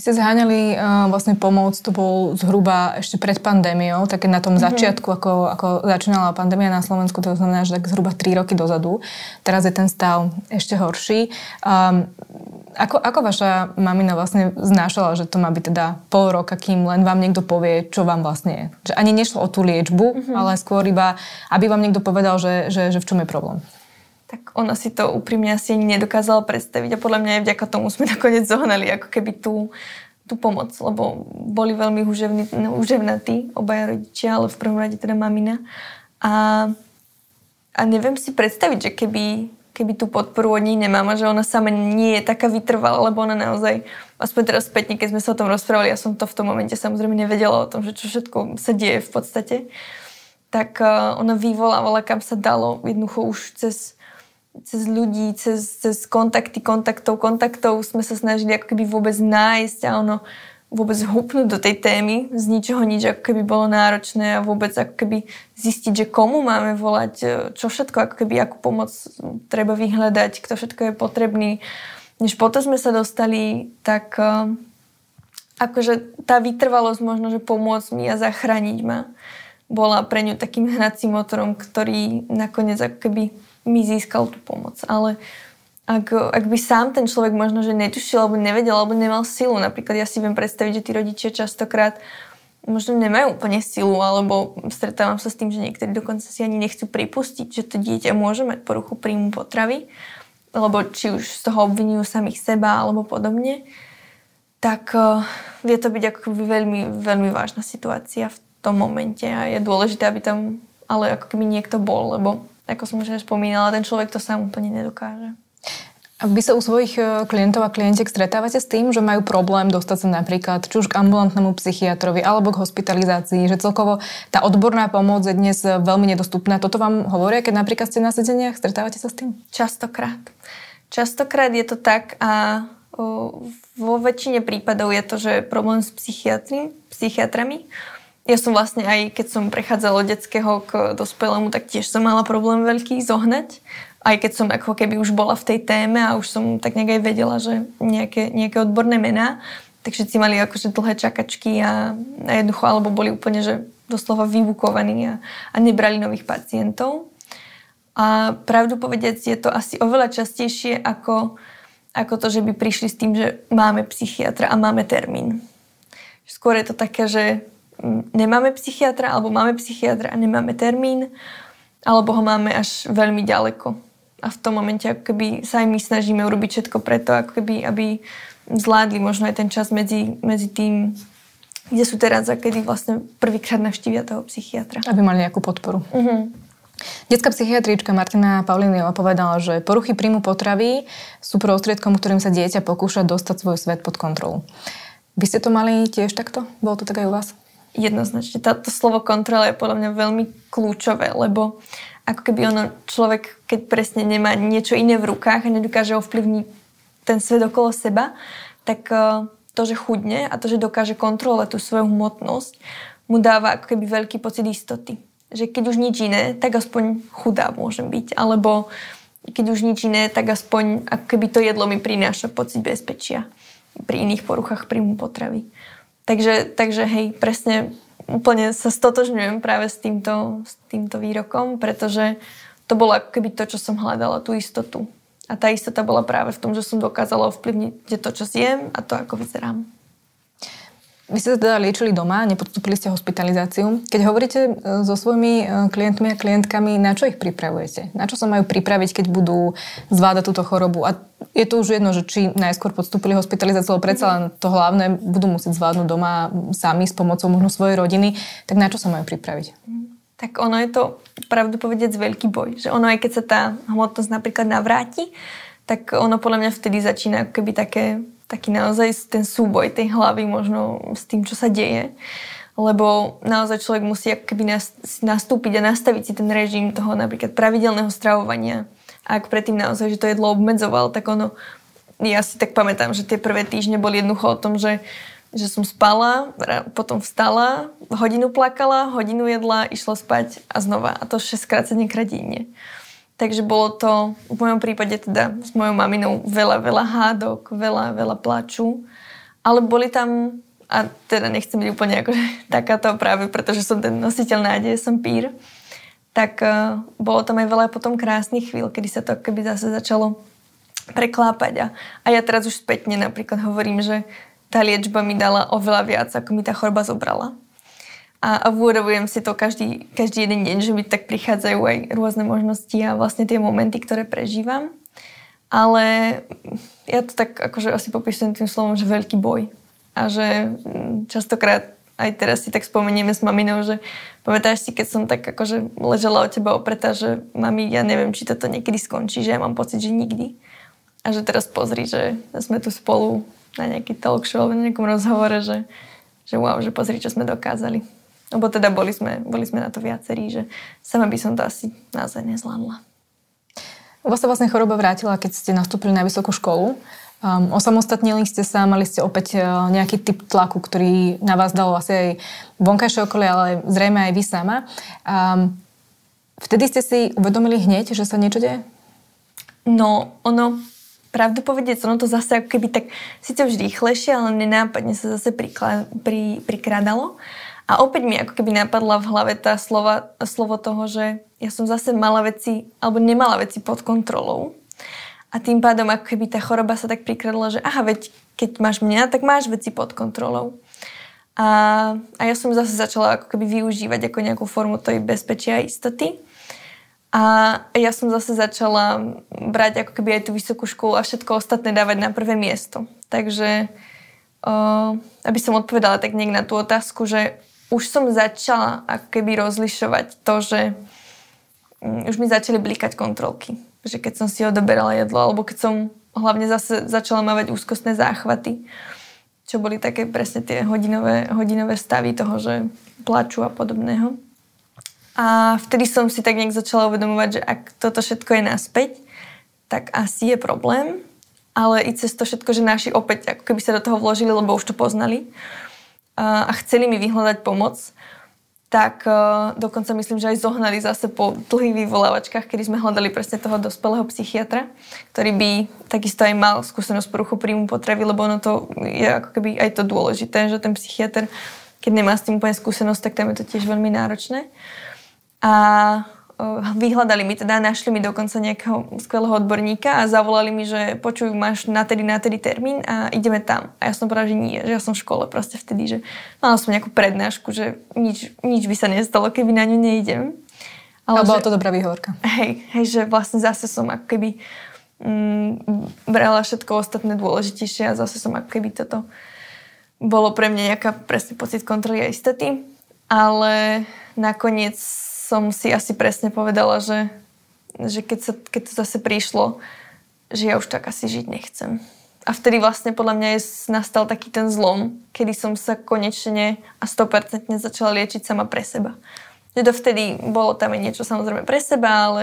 Vy ste zháňali uh, vlastne pomoc, to bol zhruba ešte pred pandémiou, tak na tom mm-hmm. začiatku, ako, ako začínala pandémia na Slovensku, to znamená, že tak zhruba 3 roky dozadu. Teraz je ten stav ešte horší. Um, ako, ako vaša mamina vlastne znášala, že to má byť teda pol roka, kým len vám niekto povie, čo vám vlastne je? Že ani nešlo o tú liečbu, mm-hmm. ale skôr iba, aby vám niekto povedal, že, že, že v čom je problém
tak ona si to úprimne asi nedokázala predstaviť a podľa mňa aj vďaka tomu sme nakoniec zohnali ako keby tú, tú pomoc, lebo boli veľmi no, húževnatí obaja rodičia, ale v prvom rade teda mamina. A, a neviem si predstaviť, že keby, keby tú podporu od nej nemám a že ona sama nie je taká vytrvalá, lebo ona naozaj, aspoň teraz spätne, keď sme sa o tom rozprávali, ja som to v tom momente samozrejme nevedela o tom, že čo všetko sa deje v podstate, tak uh, ona vyvolávala, kam sa dalo, jednoducho už cez cez ľudí, cez, cez kontakty, kontaktov, kontaktov sme sa snažili ako keby vôbec nájsť a ono vôbec hupnúť do tej témy, z ničoho nič ako keby bolo náročné a vôbec ako keby zistiť, že komu máme volať, e, čo všetko, ako keby akú pomoc treba vyhľadať, kto všetko je potrebný. Než potom sme sa dostali, tak uh, akože tá vytrvalosť možno, že pomôcť mi a zachrániť ma bola pre ňu takým hnacím motorom, ktorý nakoniec ako keby mi získal tú pomoc. Ale, ak, ak by sám ten človek možno, že netušil, alebo nevedel, alebo nemal silu. Napríklad ja si viem predstaviť, že tí rodičia častokrát možno nemajú úplne silu, alebo stretávam sa s tým, že niektorí dokonca si ani nechcú pripustiť, že to dieťa môže mať poruchu príjmu potravy, lebo či už z toho obvinujú samých seba, alebo podobne, tak uh, vie to byť ako veľmi, veľmi vážna situácia v tom momente a je dôležité, aby tam ale ako keby niekto bol, lebo ako som už spomínala, ten človek to sám úplne nedokáže.
Vy sa u svojich e, klientov a klientiek stretávate s tým, že majú problém dostať sa napríklad či už k ambulantnému psychiatrovi alebo k hospitalizácii, že celkovo tá odborná pomoc je dnes veľmi nedostupná. Toto vám hovoria, keď napríklad ste na sedeniach? Stretávate sa s tým?
Častokrát. Častokrát je to tak a vo väčšine prípadov je to, že problém s psychiatrami. Ja som vlastne aj, keď som prechádzala od detského k dospelému, tak tiež som mala problém veľký zohnať aj keď som ako keby už bola v tej téme a už som tak nejak aj vedela, že nejaké, nejaké odborné mená, takže si mali akože dlhé čakačky a, a jednoducho, alebo boli úplne, že doslova vybukovaní a, a nebrali nových pacientov. A pravdu povedec je to asi oveľa častejšie ako, ako to, že by prišli s tým, že máme psychiatra a máme termín. Skôr je to také, že nemáme psychiatra alebo máme psychiatra a nemáme termín, alebo ho máme až veľmi ďaleko a v tom momente ako keby sa aj my snažíme urobiť všetko preto, ako keby, aby zvládli možno aj ten čas medzi, medzi tým, kde sú teraz a kedy vlastne prvýkrát navštívia toho psychiatra.
Aby mali nejakú podporu. Uh-huh. Detská psychiatrička Martina Pauliniova povedala, že poruchy príjmu potravy sú prostriedkom, ktorým sa dieťa pokúša dostať svoj svet pod kontrolu. Vy ste to mali tiež takto? Bolo to tak aj u vás?
Jednoznačne. Táto slovo kontrola je podľa mňa veľmi kľúčové, lebo ako keby ono človek, keď presne nemá niečo iné v rukách a nedokáže ovplyvniť ten svet okolo seba, tak e, to, že chudne a to, že dokáže kontrolovať tú svoju hmotnosť, mu dáva ako keby veľký pocit istoty. Že keď už nič iné, tak aspoň chudá môžem byť. Alebo keď už nič iné, tak aspoň ako keby to jedlo mi prináša pocit bezpečia pri iných poruchách príjmu potravy. Takže, takže hej, presne úplne sa stotožňujem práve s týmto, s týmto výrokom, pretože to bolo ako keby to, čo som hľadala, tú istotu. A tá istota bola práve v tom, že som dokázala ovplyvniť to, čo zjem a to, ako vyzerám.
Vy ste sa teda liečili doma, nepodstúpili ste hospitalizáciu. Keď hovoríte e, so svojimi e, klientmi a klientkami, na čo ich pripravujete? Na čo sa majú pripraviť, keď budú zvládať túto chorobu? A je to už jedno, že či najskôr podstúpili hospitalizáciu, ale predsa len to hlavné budú musieť zvládnuť doma sami s pomocou možno svojej rodiny. Tak na čo sa majú pripraviť?
Tak ono je to, pravdu povedec, veľký boj. Že ono, aj keď sa tá hmotnosť napríklad navráti, tak ono podľa mňa vtedy začína keby také taký naozaj ten súboj tej hlavy možno s tým, čo sa deje. Lebo naozaj človek musí keby nastúpiť a nastaviť si ten režim toho napríklad pravidelného stravovania. A ak predtým naozaj, že to jedlo obmedzoval, tak ono, ja si tak pamätám, že tie prvé týždne boli jednoducho o tom, že že som spala, potom vstala, hodinu plakala, hodinu jedla, išla spať a znova. A to 6 krát 7 krát denne. Takže bolo to v mojom prípade teda s mojou maminou veľa, veľa hádok, veľa, veľa plaču. Ale boli tam, a teda nechcem byť úplne ako takáto práve, pretože som ten nositeľ nádeje, som pír, tak uh, bolo tam aj veľa potom krásnych chvíľ, kedy sa to keby zase začalo preklápať. A, a ja teraz už spätne napríklad hovorím, že tá liečba mi dala oveľa viac, ako mi tá choroba zobrala a, a uvedomujem si to každý, každý jeden deň, že mi tak prichádzajú aj rôzne možnosti a vlastne tie momenty, ktoré prežívam. Ale ja to tak akože asi popisujem tým slovom, že veľký boj. A že mm, častokrát aj teraz si tak spomenieme s maminou, že pamätáš si, keď som tak akože ležela od teba opretá, že mami, ja neviem, či toto niekedy skončí, že ja mám pocit, že nikdy. A že teraz pozri, že sme tu spolu na nejaký talk show na nejakom rozhovore, že, že wow, že pozri, čo sme dokázali. Lebo teda boli sme, boli sme na to viacerí, že sama by som to asi naozaj nezvládla.
U vás sa vlastne choroba vrátila, keď ste nastúpili na vysokú školu. Um, osamostatnili ste sa, mali ste opäť uh, nejaký typ tlaku, ktorý na vás dalo asi aj vonkajšie okolie, ale zrejme aj vy sama. Um, vtedy ste si uvedomili hneď, že sa niečo deje?
No, ono, pravdu povedec, ono to zase ako keby tak, síce už rýchlejšie, ale nenápadne sa zase prikla, pri, prikrádalo. A opäť mi ako keby napadla v hlave tá slova, slovo toho, že ja som zase mala veci, alebo nemala veci pod kontrolou. A tým pádom, ako keby tá choroba sa tak prikradla, že aha, veď keď máš mňa, tak máš veci pod kontrolou. A, a ja som zase začala ako keby využívať ako nejakú formu tej bezpečia a istoty. A ja som zase začala brať ako keby aj tú vysokú školu a všetko ostatné dávať na prvé miesto. Takže, o, aby som odpovedala tak nejak na tú otázku, že už som začala keby rozlišovať to, že um, už mi začali blikať kontrolky. Že keď som si odoberala jedlo, alebo keď som hlavne zase začala mávať úzkostné záchvaty, čo boli také presne tie hodinové, hodinové stavy toho, že plaču a podobného. A vtedy som si tak nejak začala uvedomovať, že ak toto všetko je naspäť, tak asi je problém, ale i cez to všetko, že naši opäť ako keby sa do toho vložili, lebo už to poznali a chceli mi vyhľadať pomoc, tak uh, dokonca myslím, že aj zohnali zase po dlhých vyvolávačkách, kedy sme hľadali presne toho dospelého psychiatra, ktorý by takisto aj mal skúsenosť poruchu príjmu potravy, lebo ono to je ako keby aj to dôležité, že ten psychiatr, keď nemá s tým úplne skúsenosť, tak tam je to tiež veľmi náročné. A vyhľadali mi teda, našli mi dokonca nejakého skvelého odborníka a zavolali mi, že počujú, máš na tedy, na tedy termín a ideme tam. A ja som povedala, že nie, že ja som v škole proste vtedy, že mala som nejakú prednášku, že nič, nič by sa nestalo, keby na ňu neidem.
Ale, Ale bola že, to dobrá výhovorka.
Hej, hej, že vlastne zase som ako keby mm, brala všetko ostatné dôležitejšie a zase som ako keby toto bolo pre mňa nejaká presný pocit kontroly a istoty. Ale nakoniec som si asi presne povedala, že, že keď, sa, keď to zase prišlo, že ja už tak asi žiť nechcem. A vtedy vlastne podľa mňa je, nastal taký ten zlom, kedy som sa konečne a 100% začala liečiť sama pre seba. Že dovtedy bolo tam aj niečo samozrejme pre seba, ale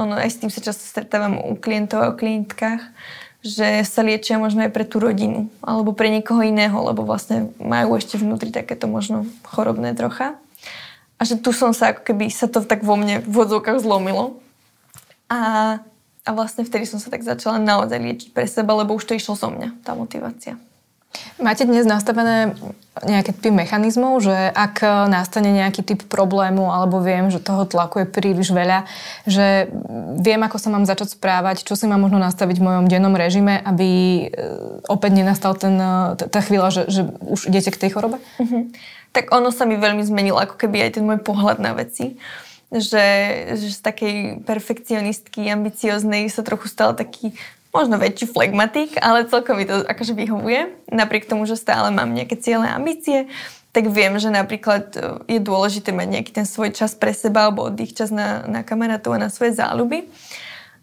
ono, aj s tým sa často stretávam u klientov a o klientkách, že sa liečia možno aj pre tú rodinu alebo pre niekoho iného, lebo vlastne majú ešte vnútri takéto možno chorobné trocha. A že tu som sa, ako keby sa to tak vo mne v vodzovkách zlomilo. A, a vlastne vtedy som sa tak začala naozaj liečiť pre seba, lebo už to išlo zo mňa, tá motivácia.
Máte dnes nastavené nejaké typy mechanizmov, že ak nastane nejaký typ problému alebo viem, že toho tlaku je príliš veľa, že viem, ako sa mám začať správať, čo si mám možno nastaviť v mojom dennom režime, aby e, opäť nenastal ten, e, tá chvíľa, že, že už idete k tej chorobe? Uh-huh
tak ono sa mi veľmi zmenilo, ako keby aj ten môj pohľad na veci. Že, že z takej perfekcionistky, ambicioznej sa trochu stala taký možno väčší flegmatik, ale celkom mi to akože vyhovuje. Napriek tomu, že stále mám nejaké ciele a ambície, tak viem, že napríklad e, je dôležité mať nejaký ten svoj čas pre seba alebo oddych čas na, na kamarátov a na svoje záľuby.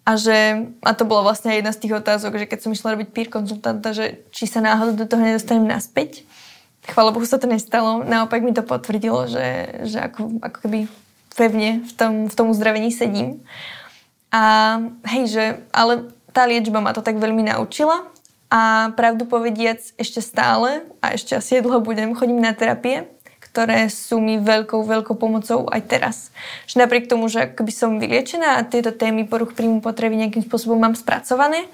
A, že, a to bola vlastne jedna z tých otázok, že keď som išla robiť peer konzultanta, že či sa náhodou do toho nedostanem naspäť, chvála Bohu sa to nestalo. Naopak mi to potvrdilo, že, že ako, ako keby pevne v tom, v tom uzdravení sedím. A hej, že, ale tá liečba ma to tak veľmi naučila a pravdu povediac ešte stále a ešte asi dlho budem, chodím na terapie, ktoré sú mi veľkou, veľkou pomocou aj teraz. Že napriek tomu, že akoby som vyliečená a tieto témy poruch príjmu potreby nejakým spôsobom mám spracované,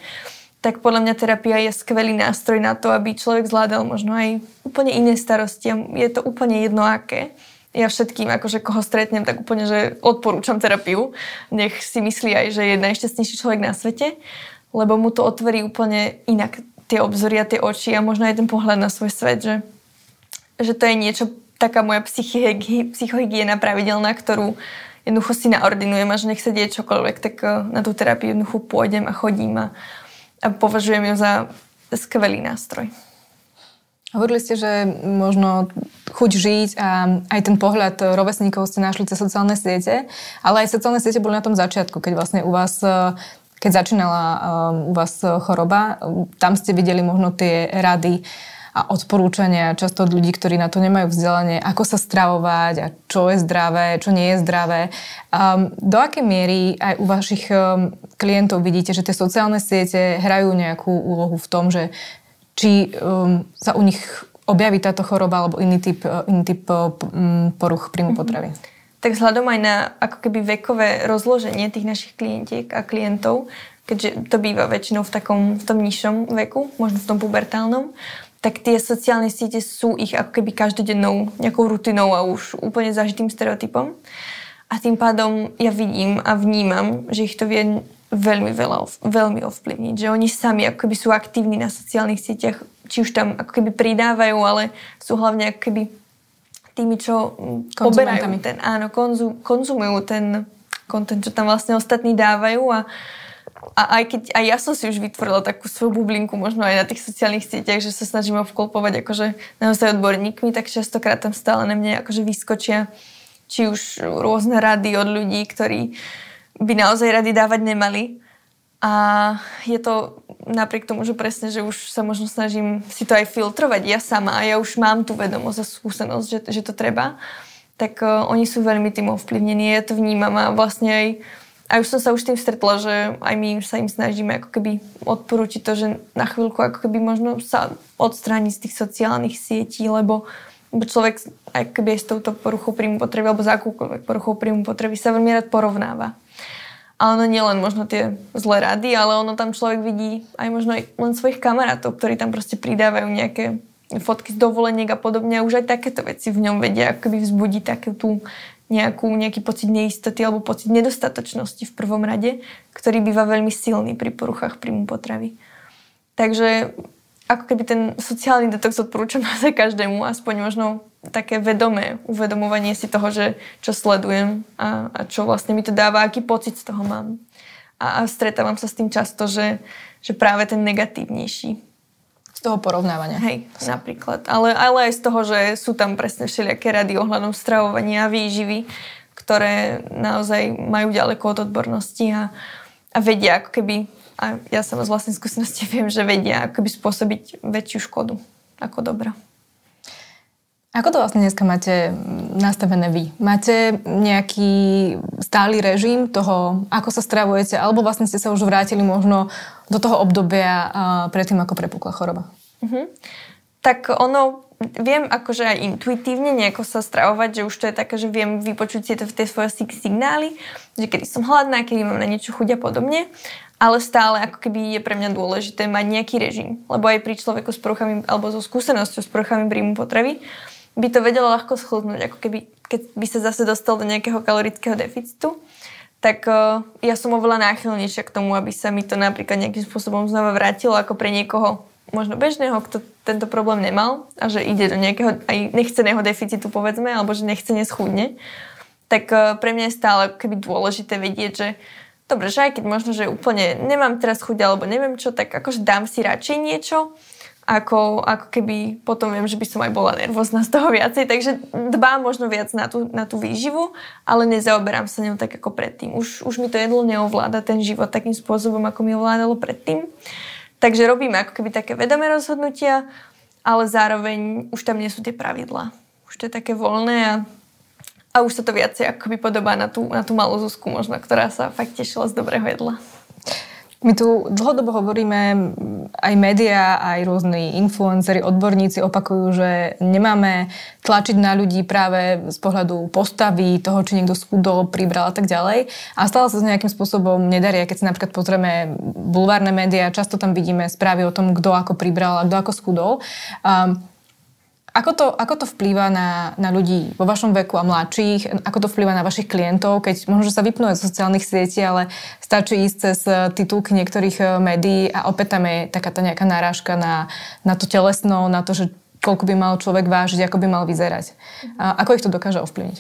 tak podľa mňa terapia je skvelý nástroj na to, aby človek zvládal možno aj úplne iné starosti. Je to úplne jedno aké. Ja všetkým, akože koho stretnem, tak úplne, že odporúčam terapiu. Nech si myslí aj, že je najšťastnejší človek na svete, lebo mu to otvorí úplne inak tie obzory a tie oči a možno aj ten pohľad na svoj svet, že, že to je niečo, taká moja psychohygiena pravidelná, ktorú jednoducho si naordinujem a že nech sa deje čokoľvek, tak eh, na tú terapiu jednoducho pôjdem a chodím a, a považujem ju za skvelý nástroj.
Hovorili ste, že možno chuť žiť a aj ten pohľad rovesníkov ste našli cez sociálne siete, ale aj sociálne siete boli na tom začiatku, keď vlastne u vás keď začínala u vás choroba, tam ste videli možno tie rady a odporúčania často od ľudí, ktorí na to nemajú vzdelanie, ako sa stravovať a čo je zdravé, čo nie je zdravé. Um, do akej miery aj u vašich um, klientov vidíte, že tie sociálne siete hrajú nejakú úlohu v tom, že či um, sa u nich objaví táto choroba alebo iný typ, uh, iný typ um, poruch príjmu mm-hmm. potravy?
Tak vzhľadom aj na ako keby vekové rozloženie tých našich klientiek a klientov, keďže to býva väčšinou v takom v tom nižšom veku, možno v tom pubertálnom, tak tie sociálne siete sú ich ako keby každodennou nejakou rutinou a už úplne zažitým stereotypom. A tým pádom ja vidím a vnímam, že ich to vie veľmi veľa, veľmi ovplyvniť. Že oni sami ako keby sú aktívni na sociálnych sieťach, či už tam ako keby pridávajú, ale sú hlavne ako keby tými, čo poberajú ten, áno, konzum, konzumujú ten kontent, čo tam vlastne ostatní dávajú a, a aj keď aj ja som si už vytvorila takú svoju bublinku, možno aj na tých sociálnych sieťach, že sa snažím obklopovať akože naozaj odborníkmi, tak častokrát tam stále na mne akože vyskočia či už rôzne rady od ľudí, ktorí by naozaj rady dávať nemali. A je to napriek tomu, že presne, že už sa možno snažím si to aj filtrovať ja sama a ja už mám tú vedomosť a skúsenosť, že, že to treba, tak uh, oni sú veľmi tým ovplyvnení. Ja to vnímam a vlastne aj, aj už som sa už tým stretla, že aj my sa im snažíme ako keby odporúčiť to, že na chvíľku ako keby možno sa odstrániť z tých sociálnych sietí, lebo človek aj keby s touto poruchou príjmu potreby alebo za akúkoľvek poruchou príjmu potreby sa veľmi rád porovnáva. A ono nie len možno tie zlé rady, ale ono tam človek vidí aj možno len svojich kamarátov, ktorí tam proste pridávajú nejaké fotky z dovoleniek a podobne. A už aj takéto veci v ňom vedia akoby vzbudiť takú tú nejakú, nejaký pocit neistoty alebo pocit nedostatočnosti v prvom rade, ktorý býva veľmi silný pri poruchách príjmu potravy. Takže ako keby ten sociálny detox odporúčam za každému, aspoň možno také vedomé uvedomovanie si toho, že čo sledujem a, a čo vlastne mi to dáva, aký pocit z toho mám. A, a stretávam sa s tým často, že, že práve ten negatívnejší.
Toho porovnávania.
Hej, napríklad. Ale, ale aj z toho, že sú tam presne všelijaké rady ohľadom stravovania a výživy, ktoré naozaj majú ďaleko od odbornosti a, a vedia ako keby, a ja sama z vlastnej skúsenosti viem, že vedia ako keby spôsobiť väčšiu škodu ako dobra.
Ako to vlastne dneska máte nastavené vy? Máte nejaký stály režim toho, ako sa stravujete, alebo vlastne ste sa už vrátili možno do toho obdobia predtým, ako prepukla choroba?
Uh-huh. Tak ono, viem akože aj intuitívne nejako sa stravovať, že už to je také, že viem vypočuť si tej svoje signály, že kedy som hladná, kedy mám na niečo chuť a podobne ale stále ako keby je pre mňa dôležité mať nejaký režim. Lebo aj pri človeku s poruchami alebo so skúsenosťou s poruchami príjmu potravy by to vedelo ľahko schludnúť, ako keby, keď by sa zase dostal do nejakého kalorického deficitu, tak uh, ja som oveľa náchylnejšia k tomu, aby sa mi to napríklad nejakým spôsobom znova vrátilo ako pre niekoho možno bežného, kto tento problém nemal a že ide do nejakého aj nechceného deficitu povedzme, alebo že nechce neschudne, tak uh, pre mňa je stále keby dôležité vedieť, že dobre, že aj keď možno, že úplne nemám teraz chuť alebo neviem čo, tak akože dám si radšej niečo, ako, ako keby potom viem, že by som aj bola nervózna z toho viacej, takže dbám možno viac na tú, na tú výživu, ale nezaoberám sa ňou tak ako predtým. Už, už mi to jedlo neovláda ten život takým spôsobom, ako mi ovládalo predtým. Takže robíme ako keby také vedomé rozhodnutia, ale zároveň už tam nie sú tie pravidlá. Už to je také voľné a, a už sa to viacej akoby podobá na tú, na tú malú Zuzku možno, ktorá sa fakt tešila z dobrého jedla.
My tu dlhodobo hovoríme, aj médiá, aj rôzni influenceri, odborníci opakujú, že nemáme tlačiť na ľudí práve z pohľadu postavy, toho, či niekto skudol, pribral a tak ďalej. A stále sa s nejakým spôsobom nedaria. Keď si napríklad pozrieme bulvárne médiá, často tam vidíme správy o tom, kto ako pribral a kto ako skudol. Um, ako to, ako to vplýva na, na ľudí vo vašom veku a mladších? Ako to vplýva na vašich klientov, keď možno, že sa vypnú z sociálnych sietí, ale stačí ísť cez eh, titulky niektorých eh, médií a opäť tam je taká tá nejaká náražka na, na to telesno, na to, že koľko by mal človek vážiť, ako by mal vyzerať. A ako ich to dokáže ovplyvniť?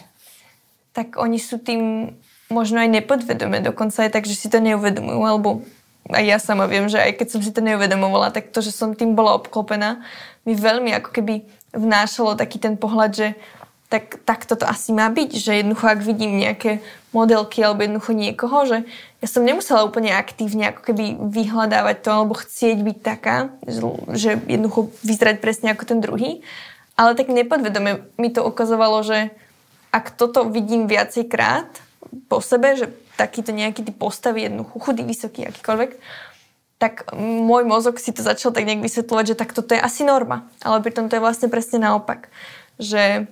Tak oni sú tým možno aj nepodvedomé, dokonca aj tak, že si to neuvedomujú, alebo aj ja sama viem, že aj keď som si to neuvedomovala, tak to, že som tým bola obklopená, mi veľmi ako keby vnášalo taký ten pohľad, že tak, tak toto asi má byť, že jednoducho ak vidím nejaké modelky alebo jednoducho niekoho, že ja som nemusela úplne aktívne ako keby vyhľadávať to alebo chcieť byť taká, že jednoducho vyzerať presne ako ten druhý, ale tak nepodvedome mi to ukazovalo, že ak toto vidím viacej krát po sebe, že takýto nejaký typ postavy, jednoducho chudý, vysoký, akýkoľvek, tak môj mozog si to začal tak nejak vysvetľovať, že tak toto je asi norma. Ale pritom to je vlastne presne naopak. Že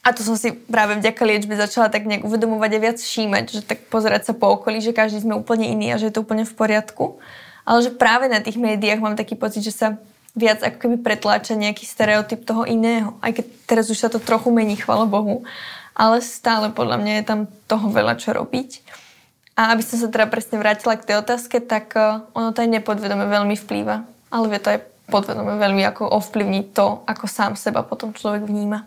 a to som si práve vďaka liečbe začala tak nejak uvedomovať a viac všímať, že tak pozerať sa po okolí, že každý sme úplne iný a že je to úplne v poriadku. Ale že práve na tých médiách mám taký pocit, že sa viac ako keby pretláča nejaký stereotyp toho iného. Aj keď teraz už sa to trochu mení, chvala Bohu. Ale stále podľa mňa je tam toho veľa čo robiť. A aby som sa teda presne vrátila k tej otázke, tak uh, ono to aj nepodvedome veľmi vplýva. Ale vie to aj podvedome veľmi ako ovplyvniť to, ako sám seba potom človek vníma.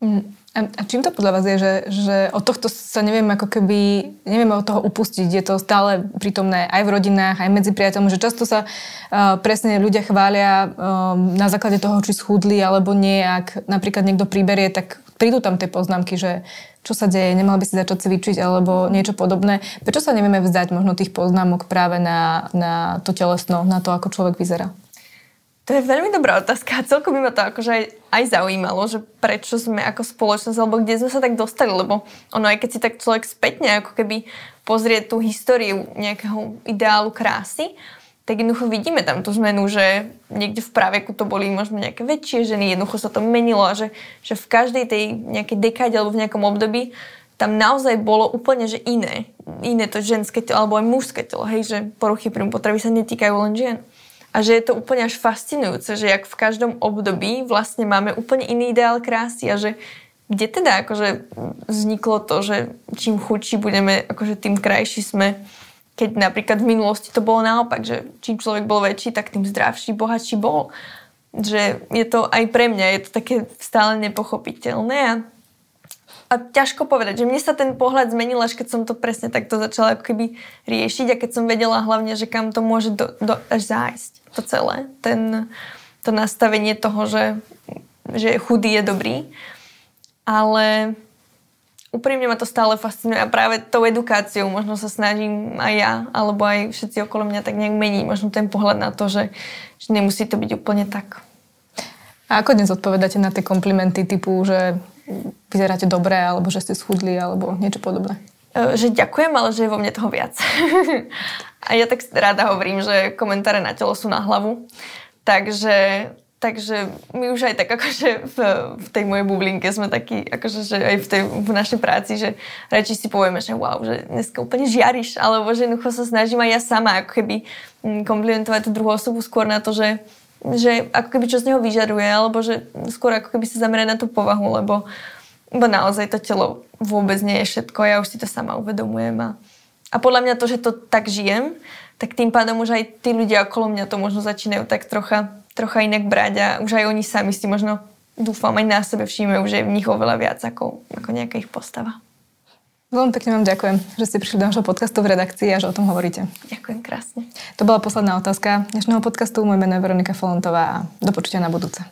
Mm. A, čím to podľa vás je, že, že od tohto sa neviem ako keby, nevieme od toho upustiť, je to stále prítomné aj v rodinách, aj medzi priateľmi, že často sa uh, presne ľudia chvália uh, na základe toho, či schudli alebo nie, ak napríklad niekto priberie, tak prídu tam tie poznámky, že čo sa deje, nemal by si začať cvičiť alebo niečo podobné. Prečo sa nevieme vzdať možno tých poznámok práve na, na to telesno, na to, ako človek vyzerá?
To je veľmi dobrá otázka. Celkom by ma to akože aj, aj zaujímalo, že prečo sme ako spoločnosť, alebo kde sme sa tak dostali, lebo ono aj keď si tak človek spätne ako keby pozrie tú históriu nejakého ideálu krásy, tak jednoducho vidíme tam tú zmenu, že niekde v praveku to boli možno nejaké väčšie ženy, jednoducho sa to menilo a že, že v každej tej nejakej dekáde alebo v nejakom období tam naozaj bolo úplne, že iné. Iné to ženské telo, alebo aj mužské telo, hej, že poruchy príjmu potravy sa netýkajú len žien. A že je to úplne až fascinujúce, že jak v každom období vlastne máme úplne iný ideál krásy a že kde teda akože vzniklo to, že čím chudší budeme, akože tým krajší sme, keď napríklad v minulosti to bolo naopak, že čím človek bol väčší, tak tým zdravší, bohatší bol. Že je to aj pre mňa, je to také stále nepochopiteľné a a ťažko povedať, že mne sa ten pohľad zmenil, až keď som to presne takto začala keby riešiť a keď som vedela hlavne, že kam to môže do, do, až zájsť to celé. Ten, to nastavenie toho, že, že chudý je dobrý. Ale úprimne ma to stále fascinuje a práve tou edukáciou možno sa snažím aj ja, alebo aj všetci okolo mňa tak nejak meniť možno ten pohľad na to, že, že nemusí to byť úplne tak.
A ako dnes odpovedáte na tie komplimenty typu, že vyzeráte dobre, alebo že ste schudli, alebo niečo podobné?
E, že ďakujem, ale že je vo mne toho viac. a ja tak rada hovorím, že komentáre na telo sú na hlavu. Takže, takže my už aj tak akože v, v tej mojej bublinke sme takí, akože že aj v, tej, v našej práci, že radšej si povieme, že wow, že dneska úplne žiariš, alebo že jednoducho sa snažím aj ja sama ako keby mm, komplimentovať tú druhú osobu skôr na to, že že ako keby čo z neho vyžaruje, alebo že skôr ako keby sa zamerať na tú povahu, lebo uh, Bo naozaj to telo vôbec nie je všetko, ja už si to sama uvedomujem. A, a podľa mňa to, že to tak žijem, tak tým pádom už aj tí ľudia okolo mňa to možno začínajú tak trocha, trocha inak brať a už aj oni sami si možno dúfam aj na sebe všímajú, že je v nich oveľa viac ako, ako nejaká ich postava.
Veľmi pekne vám ďakujem, že ste prišli do našho podcastu v redakcii a že o tom hovoríte.
Ďakujem krásne.
To bola posledná otázka dnešného podcastu. Moje meno je Veronika Folontová a do počutia na budúce.